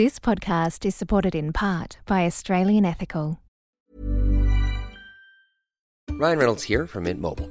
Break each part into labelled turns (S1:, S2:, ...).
S1: This podcast is supported in part by Australian Ethical.
S2: Ryan Reynolds here from Mint Mobile.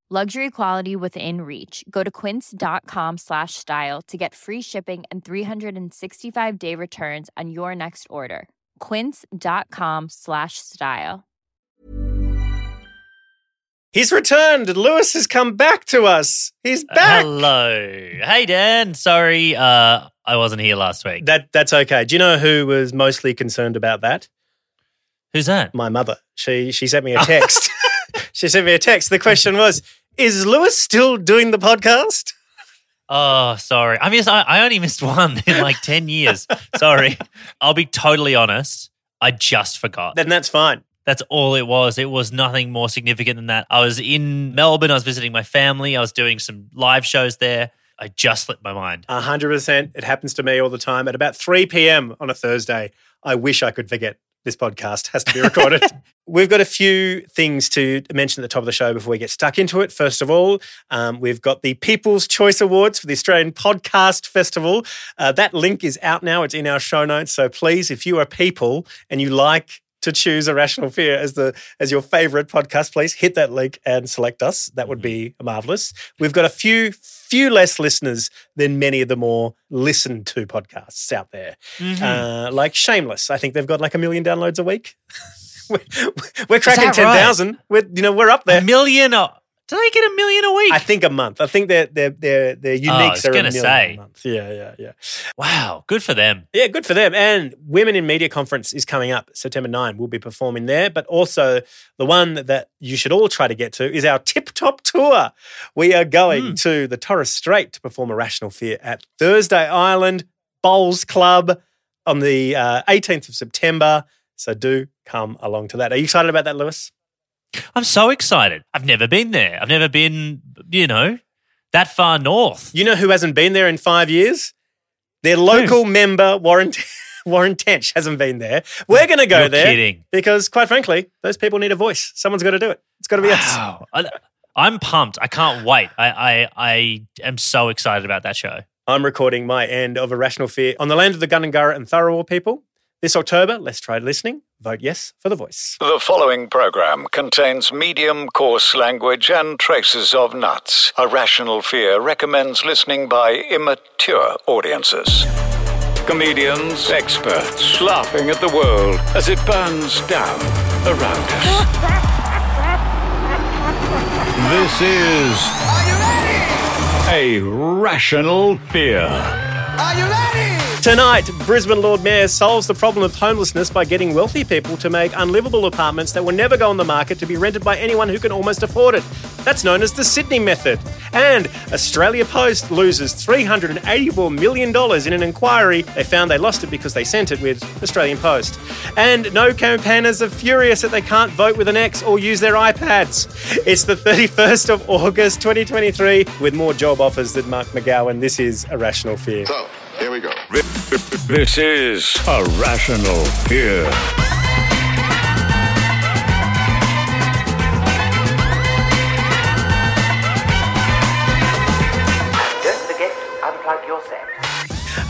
S3: Luxury quality within reach. Go to quince.com slash style to get free shipping and 365 day returns on your next order. Quince.com slash style.
S4: He's returned. Lewis has come back to us. He's back.
S5: Hello. Hey, Dan. Sorry, uh, I wasn't here last week.
S4: That that's okay. Do you know who was mostly concerned about that?
S5: Who's that?
S4: My mother. She she sent me a text. she sent me a text. The question was, is Lewis still doing the podcast?
S5: Oh, sorry. I missed. I, I only missed one in like ten years. Sorry. I'll be totally honest. I just forgot.
S4: Then that's fine.
S5: That's all it was. It was nothing more significant than that. I was in Melbourne. I was visiting my family. I was doing some live shows there. I just slipped my mind.
S4: A hundred percent. It happens to me all the time. At about three p.m. on a Thursday, I wish I could forget this podcast has to be recorded. we've got a few things to mention at the top of the show before we get stuck into it. First of all, um, we've got the People's Choice Awards for the Australian Podcast Festival. Uh, that link is out now. It's in our show notes. So please, if you are people and you like to choose a rational fear as the as your favorite podcast please hit that link and select us. That would be marvelous. We've got a few few less listeners than many of the more listened to podcasts out there.
S5: Mm-hmm.
S4: uh, like shameless. I think they've got like a million downloads a week. We're, we're cracking
S5: that right?
S4: 10,000 we're you know we're up there.
S5: A million. uh, Do they get a million a week?
S4: I think a month. I think their their their their uniques
S5: was
S4: are a
S5: gonna
S4: million
S5: say.
S4: a month. Yeah, yeah, yeah.
S5: wow. Good for them.
S4: Yeah, good for them. And Women in Media Conference is coming up September 9. We'll be performing there. But also, the one that you should all try to get to is our Tip Top Tour. We are going
S5: Hmm.
S4: to the Torres Strait to perform a Rational Fear at Thursday Island Bowls Club on the uh, 18th of September. So do come along to that. Are you excited about that, Lewis?
S5: I'm so excited. I've never been there. I've never been, you know, that far north.
S4: You know who hasn't been there in five years? Their local member, Warren, Warren Entsch, hasn't been there. We're going to go
S5: You're
S4: there
S5: kidding.
S4: because, quite frankly, those people need a voice. Someone's got to do it. It's got to be us.
S5: Wow. I, I'm pumped. I can't wait. I, I I am so excited about that show.
S4: I'm recording my end of Irrational Fear on the land of the Gundungurra and Tharawal people. This October, let's try listening. Vote yes for the voice.
S6: The following program contains medium coarse language and traces of nuts. A Rational Fear recommends listening by immature audiences. Comedians, experts, laughing at the world as it burns down around us.
S7: This is a rational fear.
S4: Tonight, Brisbane Lord Mayor solves the problem of homelessness by getting wealthy people to make unlivable apartments that will never go on the market to be rented by anyone who can almost afford it. That's known as the Sydney Method. And Australia Post loses $384 million in an inquiry. They found they lost it because they sent it with Australian Post. And no campaigners are furious that they can't vote with an X or use their iPads. It's the 31st of August 2023 with more job offers than Mark McGowan. This is Irrational Fear.
S7: So, here we go. This is a rational fear.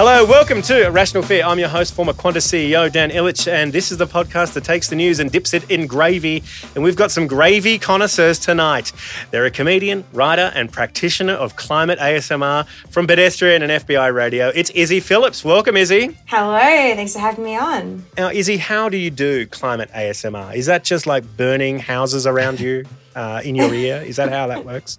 S4: Hello, welcome to Rational Fear. I'm your host, former Qantas CEO Dan Ilic, and this is the podcast that takes the news and dips it in gravy. And we've got some gravy connoisseurs tonight. They're a comedian, writer, and practitioner of climate ASMR from pedestrian and FBI radio. It's Issy Phillips. Welcome, Issy.
S8: Hello, thanks for having me on.
S4: Now, Issy, how do you do climate ASMR? Is that just like burning houses around you uh, in your ear? Is that how that works?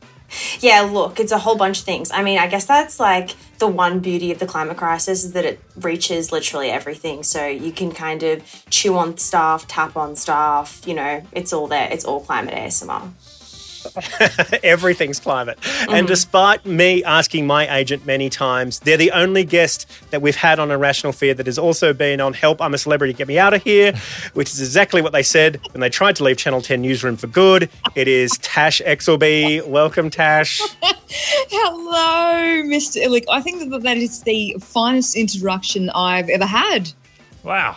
S8: Yeah, look, it's a whole bunch of things. I mean, I guess that's like the one beauty of the climate crisis is that it reaches literally everything. So you can kind of chew on stuff, tap on stuff, you know, it's all there. It's all climate ASMR.
S4: Everything's climate. And mm-hmm. despite me asking my agent many times, they're the only guest that we've had on Irrational Fear that has also been on Help, I'm a Celebrity, Get Me Out of Here, which is exactly what they said when they tried to leave Channel 10 Newsroom for good. It is Tash Exelby. Welcome, Tash.
S9: Hello, Mr. Ilic. I think that that is the finest introduction I've ever had.
S4: Wow.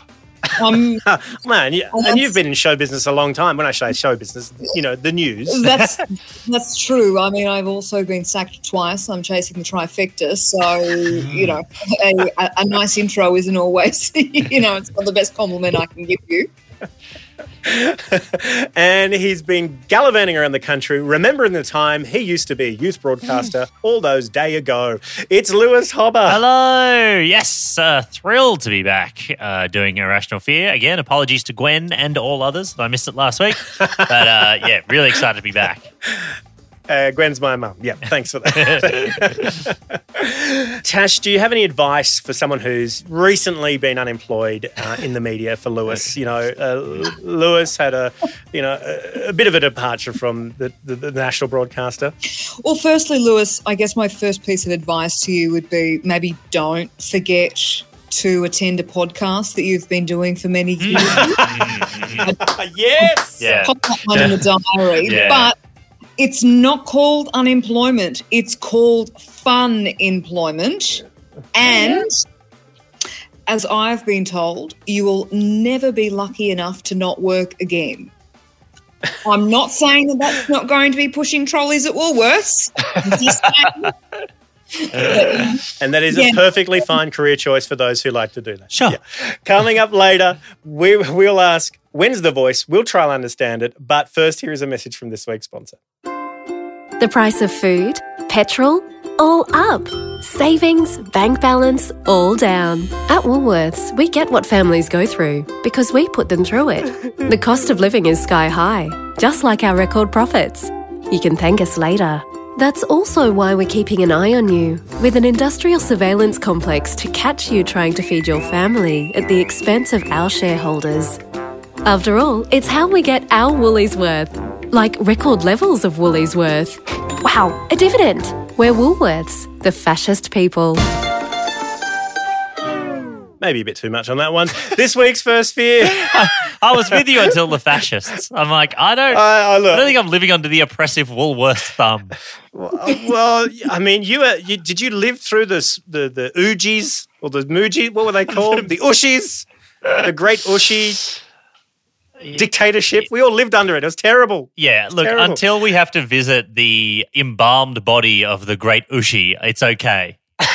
S9: Um,
S4: Man, you, and you've been in show business a long time. When I say show business, you know, the news.
S9: that's that's true. I mean, I've also been sacked twice. I'm chasing the trifecta, so you know, a, a, a nice intro isn't always, you know, it's not the best compliment I can give you.
S4: and he's been gallivanting around the country, remembering the time he used to be a youth broadcaster all those day ago. It's Lewis Hobba.
S5: Hello. Yes, uh, thrilled to be back uh, doing Irrational Fear. Again, apologies to Gwen and all others. That I missed it last week. but uh, yeah, really excited to be back.
S4: Uh, Gwen's my mum. Yeah, thanks for that. Tash, do you have any advice for someone who's recently been unemployed uh, in the media for Lewis? You know, uh, Lewis had a, you know, a, a bit of a departure from the, the, the national broadcaster.
S9: Well, firstly, Lewis, I guess my first piece of advice to you would be maybe don't forget to attend a podcast that you've been doing for many years.
S4: yes.
S5: Yeah.
S9: Pop that one in the diary.
S5: Yeah.
S9: But it's not called unemployment. It's called fun employment. And as I've been told, you will never be lucky enough to not work again. I'm not saying that that's not going to be pushing trolleys at Woolworths. I'm just saying
S4: And that is
S9: Yeah.
S4: a perfectly fine career choice for those who like to do that.
S5: Sure.
S4: Coming up later, we, we'll ask, when's the voice? We'll try and understand it. But first, here is a message from this week's sponsor.
S10: The price of food, petrol, all up. Savings, bank balance, all down. At Woolworths, we get what families go through because we put them through it. The cost of living is sky high, just like our record profits. You can thank us later. That's also why we're keeping an eye on you with an industrial surveillance complex to catch you trying to feed your family at the expense of our shareholders. After all, it's how we get our Woolies worth. Like record levels of Woolies worth. Wow, a dividend. We're Woolworths, the fascist people.
S4: Maybe a bit too much on that one. this week's first fear.
S5: I was with you until the fascists. I'm like, I don't,
S4: I, I look,
S5: I don't think I'm living under the oppressive Woolworths thumb.
S4: well, uh, I mean, you, were, you did you live through this, the the Ujis or the Muji? What were they called? the Ooshies, the Great Ooshie dictatorship. We all lived under it. It was terrible.
S5: Yeah, look,
S4: terrible.
S5: until we have to visit the embalmed body of the great Ooshie, it's okay.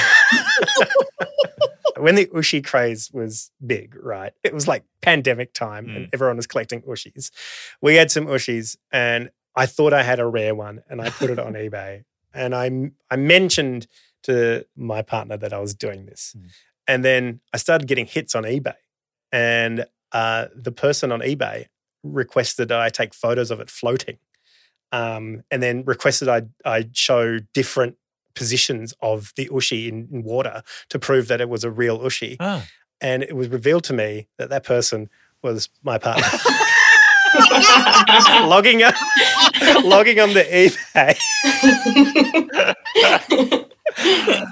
S4: when the Ooshie craze was big, right? It was like pandemic time and mm. everyone was collecting Ooshies. We had some Ooshies and I thought I had a rare one and I put it on eBay. And I, I mentioned to my partner that I was doing this. Mm. And then I started getting hits on eBay. And uh, the person on eBay requested that I take photos of it floating. Um, and then requested I, I show different positions of the ooshie in, in water to prove that it was a real ooshie.
S5: Oh.
S4: And it was revealed to me that that person was my partner. logging on, logging on the eBay.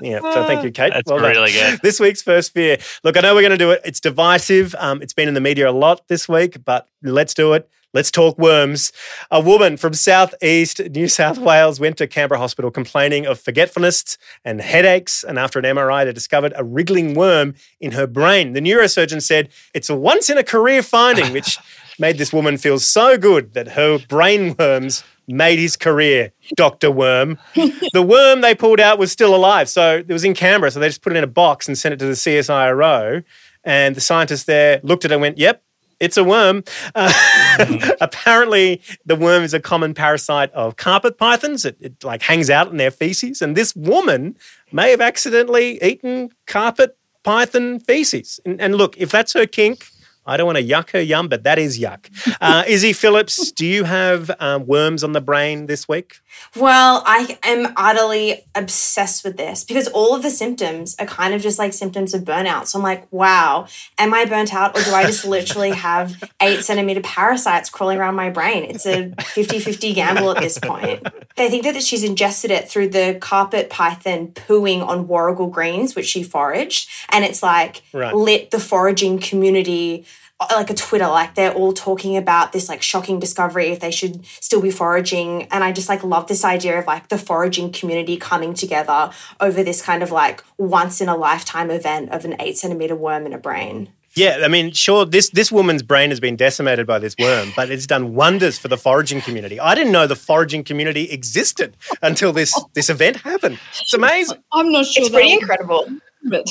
S4: yeah, so thank you, Kate.
S5: That's
S4: done.
S5: really good.
S4: This week's first fear. Look, I know we're going to do it. It's divisive. Um, it's been in the media a lot this week, but let's do it. Let's talk worms. A woman from southeast New South Wales went to Canberra Hospital complaining of forgetfulness and headaches. And after an MRI, they discovered a wriggling worm in her brain. The neurosurgeon said it's a once in a career finding, which made this woman feel so good that her brain worms made his career, Dr. Worm. the worm they pulled out was still alive. So it was in Canberra. So they just put it in a box and sent it to the CSIRO. And the scientists there looked at it and went, yep, it's a worm. Uh, apparently, the worm is a common parasite of carpet pythons. It, it like hangs out in their feces. And this woman may have accidentally eaten carpet python feces. And, and look, if that's her kink, I don't want to yuck her yum, but that is yuck. Uh, Issy Phillips, do you have um, worms on the brain this week?
S8: Well, I am utterly obsessed with this because all of the symptoms are kind of just like symptoms of burnout. So I'm like, wow, am I burnt out or do I just literally have eight centimeter parasites crawling around my brain? It's a 50 50 gamble at this point. They think that she's ingested it through the carpet python pooing on warrigal greens, which she foraged. And it's like
S4: Right.
S8: lit the foraging community like a Twitter, like they're all talking about this like shocking discovery if they should still be foraging. And I just like love this idea of like the foraging community coming together over this kind of like once in a lifetime event of an eight centimeter worm in a brain.
S4: Yeah, I mean, sure, this, this woman's brain has been decimated by this worm, but it's done wonders for the foraging community. I didn't know the foraging community existed until this, this event happened. It's amazing.
S9: I'm not sure.
S8: It's pretty incredible.
S9: But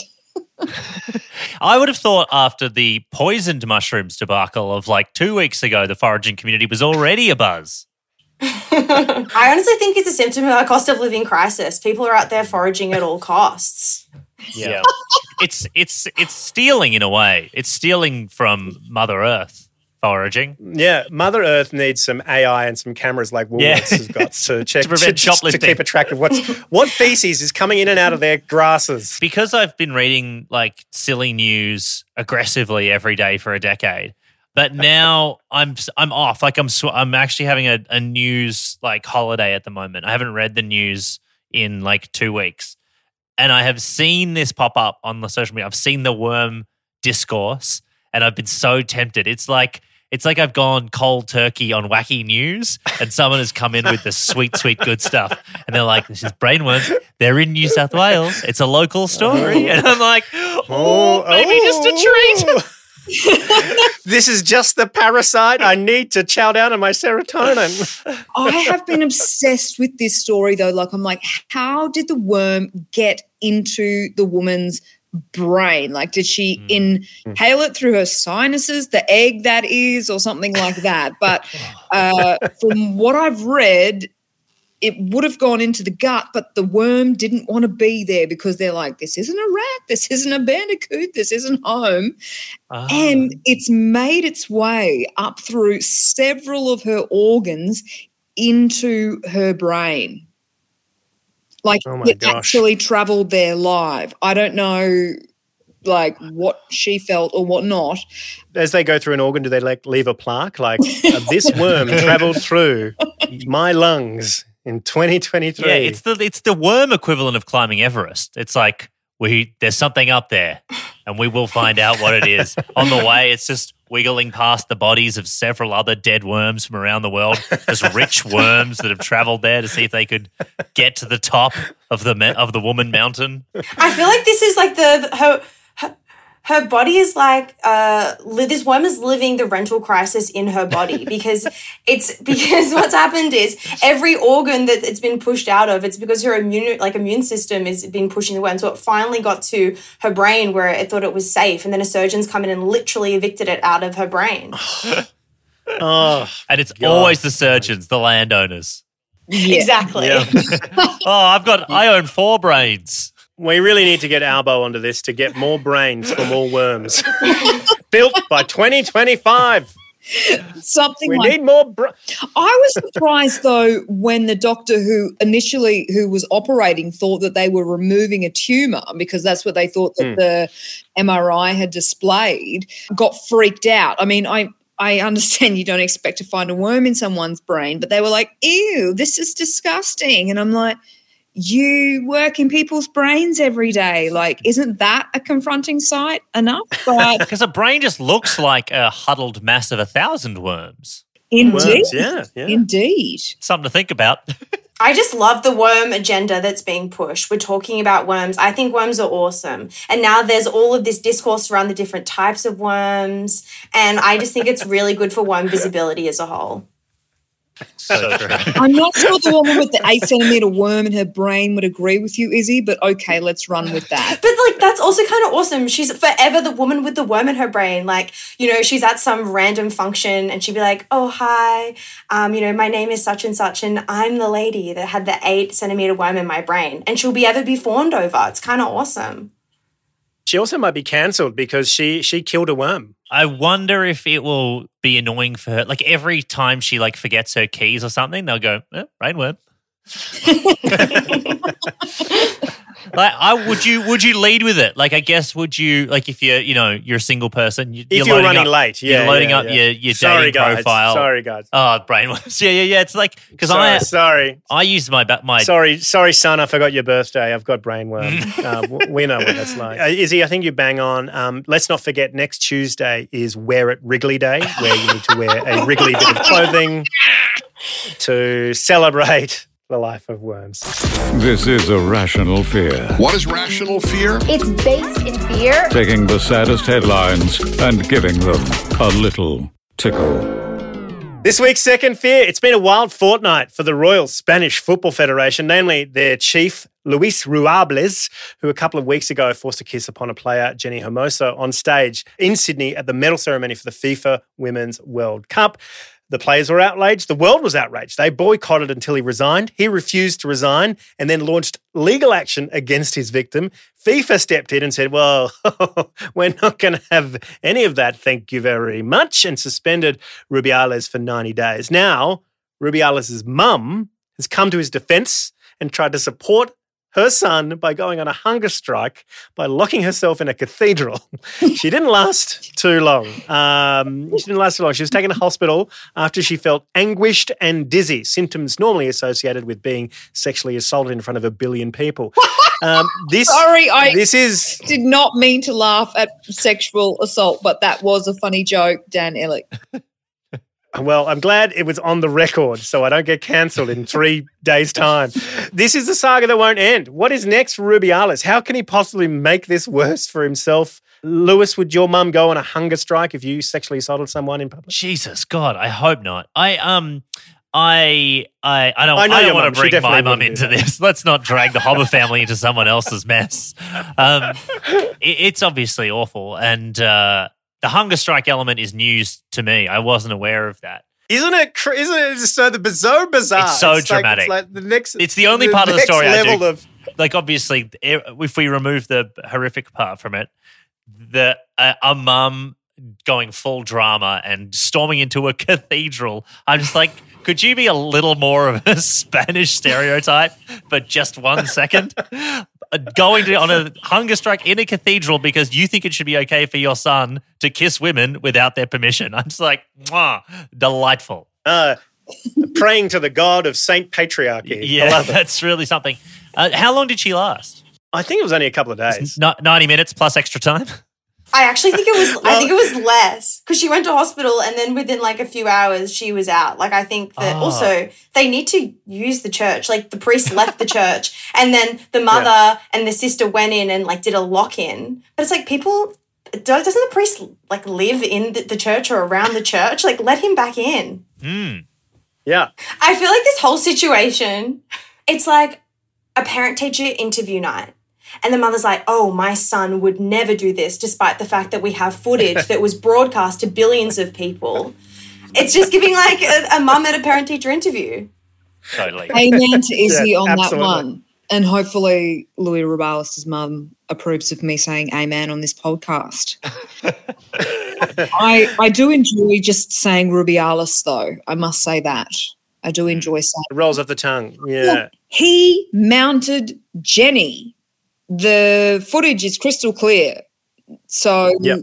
S5: I would have thought after the poisoned mushrooms debacle of like two weeks ago, the foraging community was already a buzz.
S8: I honestly think it's a symptom of our cost of living crisis. People are out there foraging at all costs.
S5: Yeah. it's it's it's stealing in a way. It's stealing from Mother Earth foraging.
S4: Yeah, Mother Earth needs some AI and some cameras like Woolworths
S5: Yeah.
S4: has got to check
S5: To prevent
S4: to keep a track of what's what feces is coming in and out of their grasses.
S5: Because I've been reading like silly news aggressively every day for a decade. But now I'm I'm off. Like I'm sw- I'm actually having a, a news like holiday at the moment. I haven't read the news in like two weeks, and I have seen this pop up on the social media. I've seen the worm discourse, and I've been so tempted. It's like it's like I've gone cold turkey on wacky news, and someone has come in with the sweet, sweet good stuff, and they're like, "This is brainworms. They're in New South Wales. It's a local story," oh. and I'm like, "Oh, maybe oh. just a treat."
S4: this is just the parasite. I need to chow down on my serotonin.
S9: I have been obsessed with this story though. Like, I'm like, how did the worm get into the woman's brain? Like, did she inhale it through her sinuses, the egg that is, or something like that? But uh, from what I've read, it would have gone into the gut, but the worm didn't want to be there because they're like, this isn't a rat, this isn't a bandicoot, this isn't home. And it's made its way up through several of her organs into her brain. Like
S4: Oh
S9: it
S4: gosh.
S9: actually traveled there live. I don't know like what she felt or what not.
S4: As they go through an organ, do they like leave a plaque like uh, this worm traveled through my lungs in 2023?
S5: Yeah, it's the it's the worm equivalent of climbing Everest. It's like we there's something up there, and we will find out what it is. On the way, it's just wiggling past the bodies of several other dead worms from around the world, just rich worms that have traveled there to see if they could get to the top of the me- of the woman mountain.
S8: I feel like this is like the her her, her body is like uh li- this worm is living the rental crisis in her body because it's because what's happened is every organ that it's been pushed out of it's because her immune like immune system has been pushing the worm so it finally got to her brain where it thought it was safe and then a surgeon's come in and literally evicted it out of her brain
S4: oh,
S5: And it's
S4: God.
S5: always the surgeons, the landowners.
S8: exactly
S4: Yeah.
S5: Oh, I've got I own four brains.
S4: We really need to get Albo onto this to get more brains for more worms. Built by 2025.
S9: Something
S4: We
S9: like
S4: need more. Bra-
S9: I was surprised though when the doctor who initially who was operating thought that they were removing a tumor because that's what they thought that hmm. the MRI had displayed got freaked out. I mean, I I understand you don't expect to find a worm in someone's brain, but they were like, "Ew, this is disgusting." And I'm like, "You work in people's brains every day. Like, isn't that a confronting sight enough?"
S5: Because a brain just looks like a huddled mass of a thousand worms.
S9: indeed,
S4: Worms, yeah, yeah.
S9: indeed.
S5: Something to think about.
S8: I just love the worm agenda that's being pushed. We're talking about worms. I think worms are awesome. And now there's all of this discourse around the different types of worms. And I just think it's really good for worm visibility as a whole.
S5: So.
S9: I'm not sure the woman with the eight centimeter worm in her brain would agree with you, Issy, but okay, let's run with that.
S8: But like that's also kind of awesome. She's forever the woman with the worm in her brain. Like, you know, she's at some random function and she'd be like, Oh hi, um, you know, my name is such and such, and I'm the lady that had the eight centimeter worm in my brain. And she'll be ever be fawned over. It's kind of awesome.
S4: She also might be cancelled because she she killed a worm.
S5: I wonder if it will be annoying for her. Like every time she like forgets her keys or something, they'll go, eh, brainworm. like I would you would you lead with it? Like I guess would you like if you're you know you're a single person, you,
S4: If
S5: you're
S4: you're running
S5: up-
S4: late, yeah,
S5: you're loading
S4: yeah,
S5: up
S4: yeah.
S5: your your
S4: Sorry,
S5: dating
S4: guys.
S5: profile.
S4: Sorry, guys.
S5: Oh, brainworms. Yeah, yeah, yeah. It's like because I
S4: sorry,
S5: I use my my
S4: sorry, sorry, son. I forgot your birthday. I've got brainworm. Uh, we know what that's like. Uh, Issy, I think you bang on. Um, let's not forget next Tuesday is Wear It Wrigley Day, where you need to wear a wriggly bit of clothing to celebrate the life of worms.
S7: This is a rational fear.
S11: What is rational fear?
S12: It's based in fear.
S7: Taking the saddest headlines and giving them a little tickle.
S4: This week's second fear, it's been a wild fortnight for the Royal Spanish Football Federation, namely their chief, Luis Rubiales, who a couple of weeks ago forced a kiss upon a player, Jenni Hermoso, on stage in Sydney at the medal ceremony for the FIFA Women's World Cup. The players were outraged. The world was outraged. They boycotted until he resigned. He refused to resign and then launched legal action against his victim. FIFA stepped in and said, Well, we're not going to have any of that. Thank you very much. And suspended Rubiales for 90 days. Now, Rubiales' mum has come to his defense and tried to support her son by going on a hunger strike by locking herself in a cathedral. she didn't last too long. Um, she didn't last too long. She was taken to hospital after she felt anguished and dizzy, symptoms normally associated with being sexually assaulted in front of a billion people. Um, this,
S9: Sorry, I
S4: this is
S9: did not mean to laugh at sexual assault, but that was a funny joke, Dan Ilic.
S4: Well, I'm glad it was on the record so I don't get cancelled in three days' time. This is the saga that won't end. What is next for Rubiales? How can he possibly make this worse for himself? Lewis, would your mum go on a hunger strike if you sexually assaulted someone in public?
S5: Jesus God, I hope not. I um I I I don't
S4: I
S5: I,
S4: know your
S5: don't want
S4: mum.
S5: to bring my mum
S4: wouldn't
S5: into this. Let's not drag the Hobba family into someone else's mess. Um, it, it's obviously awful, and uh, the hunger strike element is news to me. I wasn't aware of that.
S4: Isn't it? Cr- isn't it so the bizarre bizarre?
S5: It's so
S4: like-
S5: dramatic.
S4: it's like the next.
S5: It's the only
S4: the
S5: part of the story I do.
S4: of
S5: like obviously, if we remove the horrific part from it, the a, a mum going full drama and storming into a cathedral. I'm just like, could you be a little more of a Spanish stereotype for just one second? Uh, Going to on a hunger strike in a cathedral because you think it should be okay for your son to kiss women without their permission. I'm just like, Mwah, delightful.
S4: uh, praying to the god of Saint Patriarchy. I
S5: Yeah, that's really something. Uh, how long did she last?
S4: I think it was only a couple of days.
S5: N- 90 minutes plus extra time?
S8: I actually think it was. I think it was less because she went to hospital and then within like a few hours she was out. Like I think that
S5: Oh.
S8: also they need to use the church. Like the priest left the church and then the mother and the sister went in and like did a lock in. But it's like people. Doesn't the priest like live in the, the church or around the church? Like let him back in.
S5: Mm.
S4: Yeah.
S8: I feel like this whole situation, it's like a parent teacher interview night. And the mother's like, oh, my son would never do this, despite the fact that we have footage that was broadcast to billions of people. It's just giving like a, a mum at a parent teacher interview.
S5: Totally.
S9: Amen to Issy
S4: Yeah,
S9: on
S4: absolutely.
S9: that one. And hopefully Louis Rubiales' mum approves of me saying amen on this podcast. I I do enjoy just saying Rubiales though. I must say that. I do mm. enjoy saying
S4: It rolls off the tongue. Yeah.
S9: he mounted Jenny. The footage is crystal clear. So,
S4: Yep.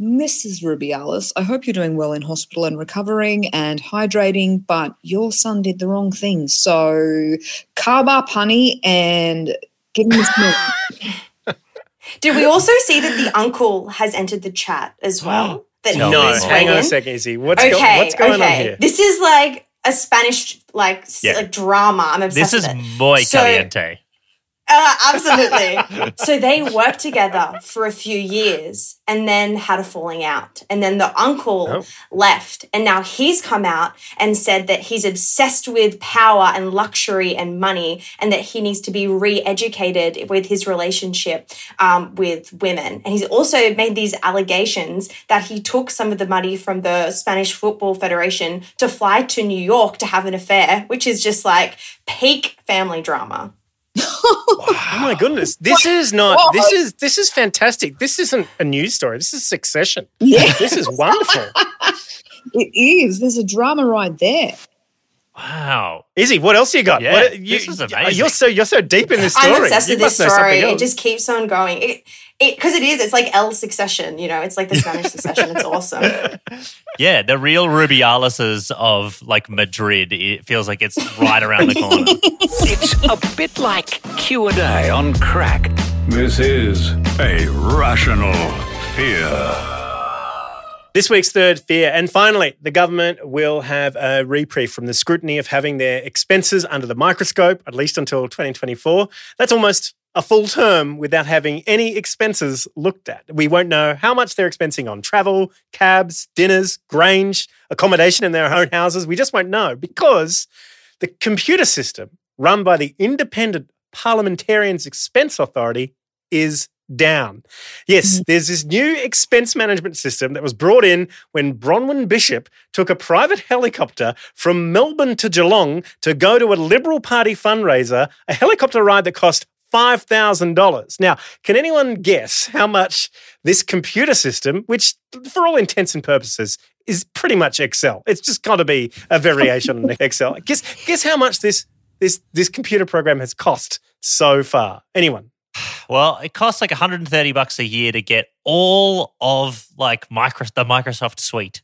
S9: Mrs. Rubiales, I hope you're doing well in hospital and recovering and hydrating, but your son did the wrong thing. So, carb up, honey, and give him this milk.
S8: Did we also see that the uncle has entered the chat as well? That
S5: No.
S4: No, hang on a second, Issy. What's,
S8: okay,
S4: go- what's going
S8: okay.
S4: on here?
S8: This is like a Spanish like s-
S5: Yeah.
S8: like drama. I'm obsessed
S5: This is
S8: with it.
S5: muy
S8: So-
S5: caliente.
S8: Uh, absolutely. so they worked together for a few years and then had a falling out. And then the uncle
S4: Oh.
S8: left. And now he's come out and said that he's obsessed with power and luxury and money and that he needs to be re educated with his relationship um, with women. And he's also made these allegations that he took some of the money from the Spanish Football Federation to fly to New York to have an affair, which is just like peak family drama.
S4: Oh my goodness. This is not this is this is fantastic. This isn't a news story. This is succession.
S9: Yeah.
S4: This is wonderful.
S9: It is. There's a drama right there.
S5: Wow.
S4: Issy, what else you got?
S5: Yeah,
S4: What- you,
S5: this is amazing.
S4: You're so you're so deep in this story.
S8: I'm obsessed with this
S4: must know something
S8: story. It just keeps on going. It it because it is. It's like El Succession. You know, it's like the Spanish Succession. It's awesome.
S5: Yeah, the real Rubialuses of like Madrid. It feels like it's right around the corner.
S6: It's a bit like Q&A on crack.
S7: This is a rational fear.
S4: This week's third fear. And finally, the government will have a reprieve from the scrutiny of having their expenses under the microscope, at least until 2024. That's almost a full term without having any expenses looked at. We won't know how much they're expensing on travel, cabs, dinners, grange, accommodation in their own houses. We just won't know because the computer system run by the Independent Parliamentarians Expense Authority is down. Yes, mm-hmm. there's this new expense management system that was brought in when Bronwyn Bishop took a private helicopter from Melbourne to Geelong to go to a Liberal Party fundraiser, a helicopter ride that cost $5,000. Now, can anyone guess how much this computer system, which for all intents and purposes is pretty much Excel, it's just got to be a variation on Excel. Guess, guess how much this, this, this computer program has cost so far? Anyone?
S5: Well, it costs like 130 bucks a year to get all of like micro the Microsoft suite,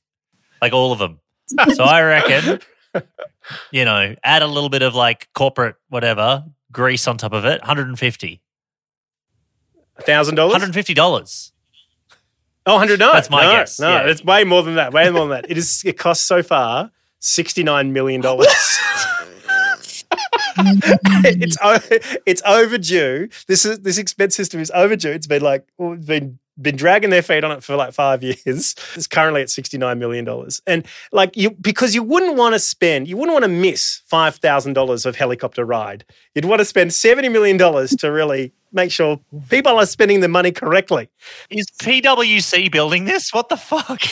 S5: like all of them. So I reckon, you know, add a little bit of like corporate whatever grease on top of it, 150.
S4: $1,000?
S5: $150.
S4: Oh, 100 no.
S5: That's my
S4: no,
S5: guess,
S4: No,
S5: yeah.
S4: it's way more than that. Way more than that. It is. It costs so far $69 million. it's it's overdue. This is this expense system is overdue. It's been like well, it's been been dragging their feet on it for like five years. It's currently at sixty nine million dollars, and like you because you wouldn't want to spend, you wouldn't want to miss five thousand dollars of helicopter ride. You'd want to spend seventy million dollars to really make sure people are spending the money correctly.
S5: Is PwC building this? What the fuck?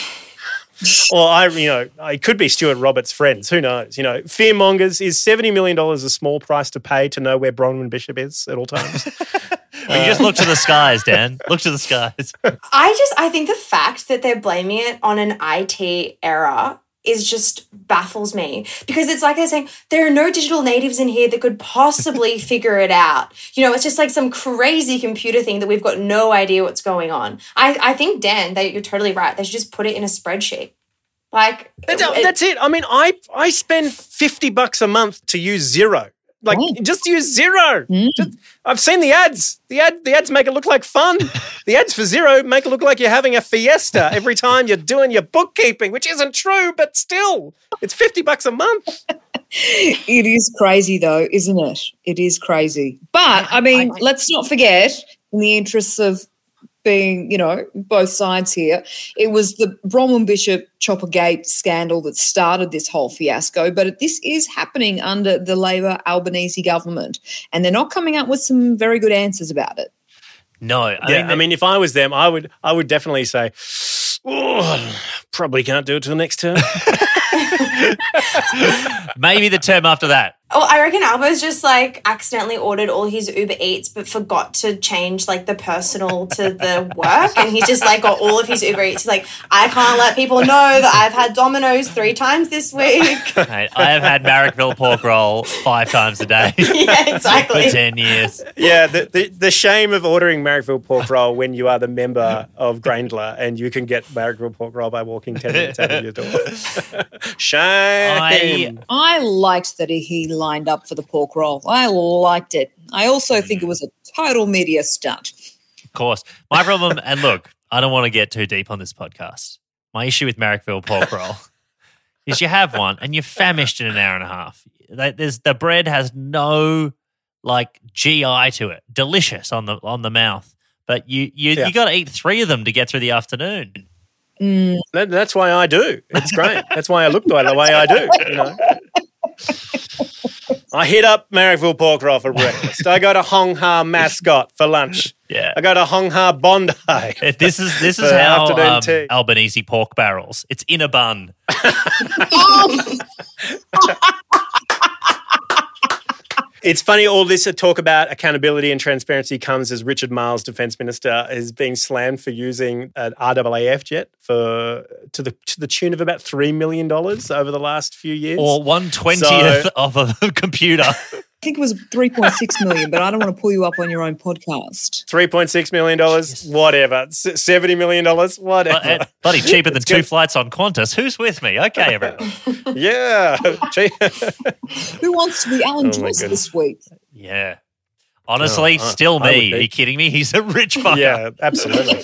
S4: Or I, you know, it could be Stuart Robert's friends. Who knows? You know, fearmongers is seventy million dollars a small price to pay to know where Bronwyn Bishop is at all times.
S5: Well, you just look to the skies, Dan. Look to the skies.
S8: I just I think the fact that they're blaming it on an IT error is just baffles me because it's like they're saying there are no digital natives in here that could possibly figure it out. You know, it's just like some crazy computer thing that we've got no idea what's going on. I I think Dan, that you're totally right. They should just put it in a spreadsheet. Like
S4: That's, that's it. I mean, I I spend fifty bucks a month to use Xero. Like just use Xero. Mm. Just- I've seen the ads. The ad the ads make it look like fun. the ads for Xero make it look like you're having a fiesta every time you're doing your bookkeeping, which isn't true, but still, it's fifty bucks a month.
S9: It is crazy, though, isn't it? It is crazy. But I mean, let's not forget, in the interests of being, you know, both sides here, it was the Bronwyn Bishop Choppergate scandal that started this whole fiasco. But this is happening under the Labor Albanese government, and they're not coming up with some very good answers about it.
S5: No, I
S4: yeah,
S5: mean,
S4: I mean, if I was them, I would I would definitely say, oh, probably can't do it till next term.
S5: maybe the term after that.
S8: Oh, I reckon Albo's just like accidentally ordered all his Uber Eats, but forgot to change like the personal to the work, and he's just like got all of his Uber Eats. He's like, I can't let people know that I've had Domino's three times this week.
S5: Mate, I have had Marrickville pork roll five times a day.
S8: Yeah, exactly.
S5: For 10 years.
S4: yeah, the, the the shame of ordering Marrickville pork roll when you are the member of Grayndler and you can get Marrickville pork roll by walking ten minutes out of your door. shame.
S9: I liked that he lined up for the pork roll. I liked it. I also hmm. think it was a total media stunt.
S5: Of course. My problem, and look, I don't want to get too deep on this podcast. My issue with Marrickville pork roll is you have one and you're famished in an hour and a half. There's the bread has no like GI to it, delicious on the on the mouth. But you you
S4: Yeah.
S5: you got to eat three of them to get through the afternoon. Mm.
S4: That, that's why I do. It's great. that's why I look the way, the way I do. You know. I hit up Marrickville Pork Roll for breakfast. I go to Hong Ha Mascot for lunch.
S5: Yeah.
S4: I go to Hong Ha Bondi.
S5: This is this is
S4: For
S5: how
S4: afternoon
S5: um,
S4: tea.
S5: Albanese pork barrels. It's in a bun.
S4: It's funny, all this talk about accountability and transparency comes as Richard Marles, Defence Minister, is being slammed for using an RAAF jet for to the to the tune of about three million dollars over the last few years.
S5: Or one twentieth
S4: So-
S5: of a computer.
S9: I think it was 3.6 million, but I don't want to pull you up on your own podcast.
S4: Three point six million dollars, whatever. Seventy million dollars, whatever.
S5: But, uh, bloody cheaper than two flights on Qantas. Who's with me? Okay, everyone.
S4: yeah.
S9: Who wants to be Alan
S4: Oh
S9: Joyce this week?
S5: Yeah. Honestly,
S4: Oh,
S5: still
S4: I
S5: me.
S4: be.
S5: Are you kidding me? He's a rich fucker.
S4: yeah, absolutely.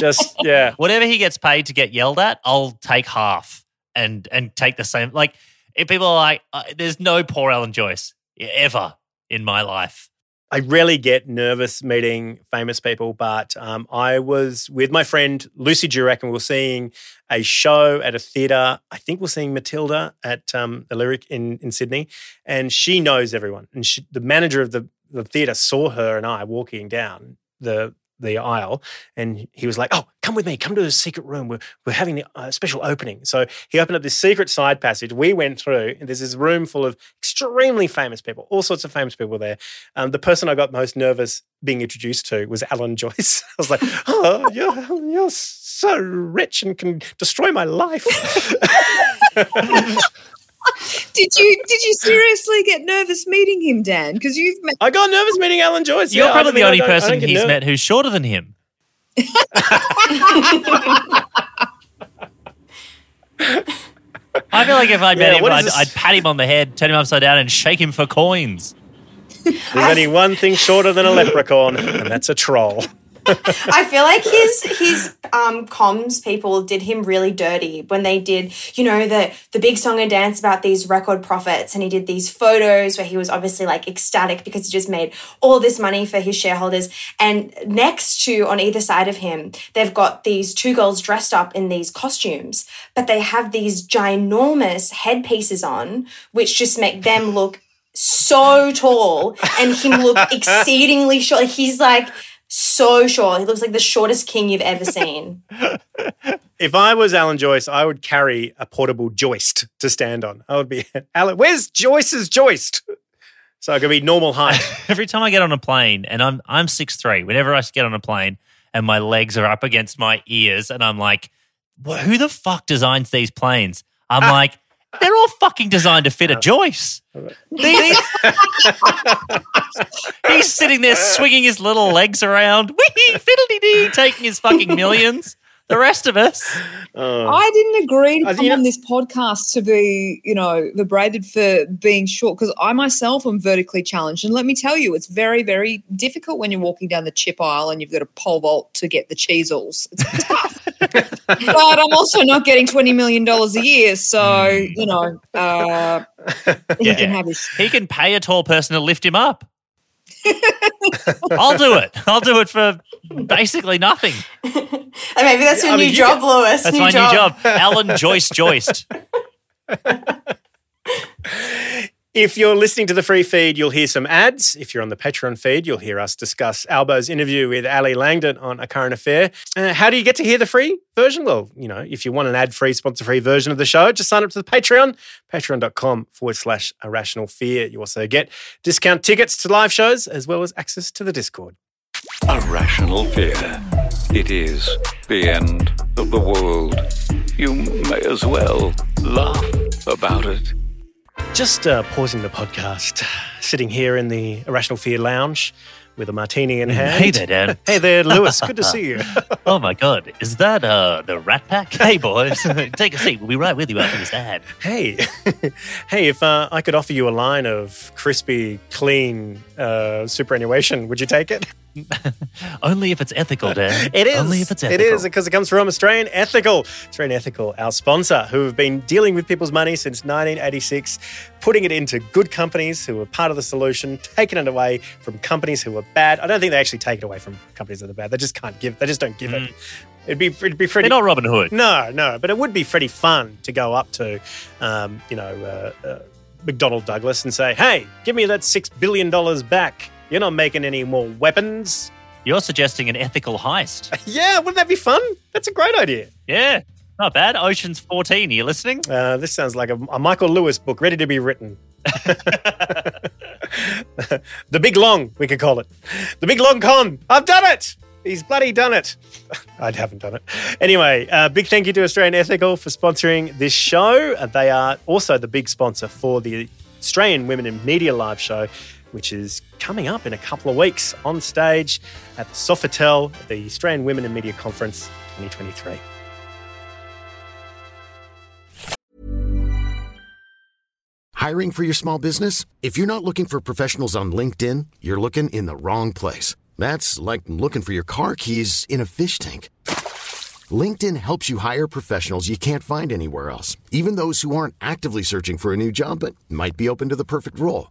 S4: Just yeah.
S5: Whatever he gets paid to get yelled at, I'll take half and and take the same. Like if people are like, uh, "There's no poor Alan Joyce ever in my life."
S4: I rarely get nervous meeting famous people, but um, I was with my friend Lucy Jurek and we were seeing a show at a theatre. I think we're seeing Matilda at um, the Lyric in, in Sydney, and she knows everyone. And she, the manager of the, the theatre saw her and I walking down the the aisle, and he was like, "Oh, come with me. Come to the secret room. We're we're having a uh, special opening." So he opened up this secret side passage. We went through, and there's this room full of extremely famous people, all sorts of famous people there. Um, the person I got most nervous being introduced to was Alan Joyce. I was like, "Oh, you're you're so rich and can destroy my life."
S9: Did you did you seriously get nervous meeting him, Dan? Because you've met
S4: I got nervous meeting Alan Joyce.
S5: You're
S4: Yeah, I
S5: probably
S4: mean,
S5: the only person he's
S4: nervous.
S5: met who's shorter than him. I feel like if I met
S4: Yeah,
S5: him, I'd, I'd pat him on the head, turn him upside down, and shake him for coins.
S4: There's only one thing shorter than a leprechaun, and that's a troll.
S8: I feel like his his um comms people did him really dirty when they did, you know, the the big song and dance about these record profits and he did these photos where he was obviously like ecstatic because he just made all this money for his shareholders. And next to on either side of him, they've got these two girls dressed up in these costumes, but they have these ginormous headpieces on, which just make them look so tall and him look exceedingly short. He's like so short. He looks like the shortest king you've ever seen.
S4: If I was Alan Joyce, I would carry a portable joist to stand on. I would be Alan. Where's Joyce's joist? So I could be normal height.
S5: Every time I get on a plane, and I'm I'm six three. Whenever I get on a plane, and my legs are up against my ears, and I'm like, "Who the fuck designs these planes?" I'm like, "They're all fucking designed to fit a Joyce." These- He's sitting there swinging his little legs around, wee fiddly dee, taking his fucking millions. The rest of us,
S4: Oh.
S9: I didn't agree to come
S4: you
S9: on this podcast to be, you know, berated for being short because I myself am vertically challenged. And let me tell you, it's very, very difficult when you're walking down the chip aisle and you've got a pole vault to get the Cheezels. It's tough. But I'm also not getting $20 million a year. So, you know, uh, he
S5: Yeah.
S9: can have his.
S5: he can pay a tall person to lift him up. I'll do it. I'll do it for basically nothing.
S8: And maybe that's your
S4: I
S8: new
S4: mean,
S8: job, Lewis.
S5: That's my new job. Alan Joyce Joist.
S4: If you're listening to the free feed, you'll hear some ads. If you're on the Patreon feed, you'll hear us discuss Albo's interview with Ali Langdon on A Current Affair. Uh, how do you get to hear the free version? Well, you know, if you want an ad free, sponsor free version of the show, just sign up to the Patreon, patreon.com forward slash irrational fear. You also get discount tickets to live shows as well as access to the Discord.
S6: A rational fear. It is the end of the world. You may as well laugh about it.
S4: Just uh, pausing the podcast, sitting here in the Irrational Fear Lounge with a martini in hand.
S5: Hey there, Dan.
S4: Hey there, Lewis. Good to see you.
S5: Oh my God, is that uh, the Rat Pack? Hey boys, take a seat. We'll be right with you after this ad.
S4: Hey, hey, if uh, I could offer you a line of crispy, clean uh, superannuation, would you take it?
S5: Only if it's ethical, Dan.
S4: It is.
S5: Only if it's ethical.
S4: is because it comes from Australian Ethical. Australian Ethical, our sponsor, who have been dealing with people's money since 1986, putting it into good companies who are part of the solution, taking it away from companies who are bad. I don't think they actually take it away from companies that are bad. They just can't give. They just don't give it. It'd be it'd be pretty.
S5: Mm. They're not Robin Hood.
S4: No, no, but it would be pretty fun to go up to, um, you know, uh, uh, McDonnell Douglas and say, "Hey, give me that six billion dollars back. You're not making any more weapons."
S5: You're suggesting an ethical heist.
S4: Yeah, wouldn't that be fun? That's a great idea.
S5: yeah, not bad. Ocean's 14. Are you listening?
S4: Uh, this sounds like a, a Michael Lewis book ready to be written. the Big Long, we could call it. The Big Long Con. I've done it. He's bloody done it. I haven't done it. Anyway, uh, big thank you to Australian Ethical for sponsoring this show. Uh, they are also the big sponsor for the Australian Women in Media live show, which is coming up in a couple of weeks on stage at the Sofitel, the Australian Women in Media Conference 2023.
S11: Hiring for your small business? If you're not looking for professionals on LinkedIn, you're looking in the wrong place. That's like looking for your car keys in a fish tank. LinkedIn helps you hire professionals you can't find anywhere else, even those who aren't actively searching for a new job but might be open to the perfect role.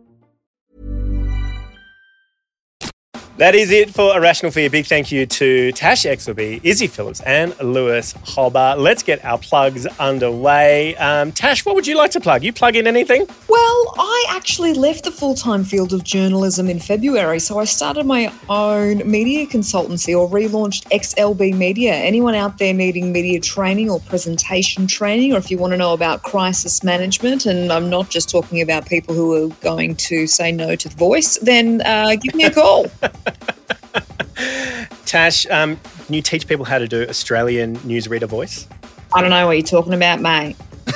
S4: That is it for A Rational Fear. Big thank you to Tash Exelby, Issy Phillips, and Lewis Hobba. Let's get our plugs underway. Um, Tash, what would you like to plug? You plug in anything?
S9: Well, I actually left the full time field of journalism in February, so I started my own media consultancy or relaunched Exelby Media. Anyone out there needing media training or presentation training, or if you want to know about crisis management, and I'm not just talking about people who are going to say no to the voice, then uh, give me a call.
S4: Tash, um, can you teach people how to do Australian newsreader voice?
S9: I don't know what you're talking about, mate.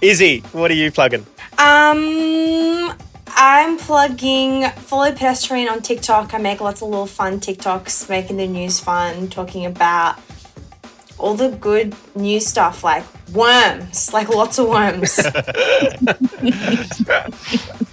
S4: Issy, what are you plugging?
S8: Um, I'm plugging follow pedestrian on TikTok. I make lots of little fun TikToks, making the news fun, talking about all the good news stuff like worms, like lots of worms.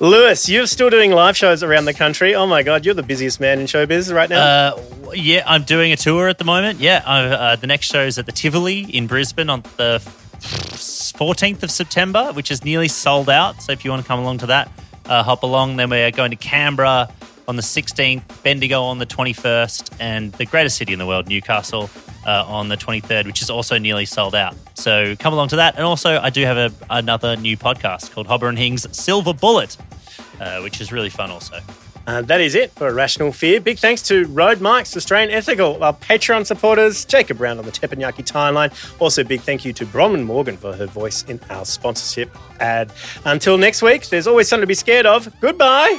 S4: Lewis, you're still doing live shows around the country. Oh my God, you're the busiest man in showbiz right now.
S5: Uh, yeah, I'm doing a tour at the moment. Yeah, uh, the next show is at the Tivoli in Brisbane on the 14th of September, which is nearly sold out. So if you want to come along to that, uh, hop along. Then we're going to Canberra on the 16th, Bendigo on the 21st, and the greatest city in the world, Newcastle, uh, on the 23rd, which is also nearly sold out. So come along to that. And also, I do have a, another new podcast called Hobba and Hing's Silver Bullet, uh, which is really fun also.
S4: Uh, that is it for A Rational Fear. Big thanks to Rode Mics, Australian Ethical, our Patreon supporters, Jacob Brown on the Teppanyaki timeline. Also, big thank you to Bronwyn Morgan for her voice in our sponsorship ad. Until next week, there's always something to be scared of. Goodbye.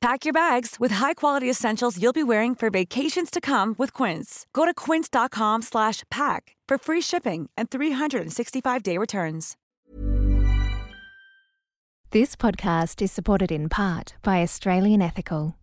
S13: Pack your bags with high-quality essentials you'll be wearing for vacations to come with Quince. Go to quince.com slash pack for free shipping and 365-day returns.
S1: This podcast is supported in part by Australian Ethical.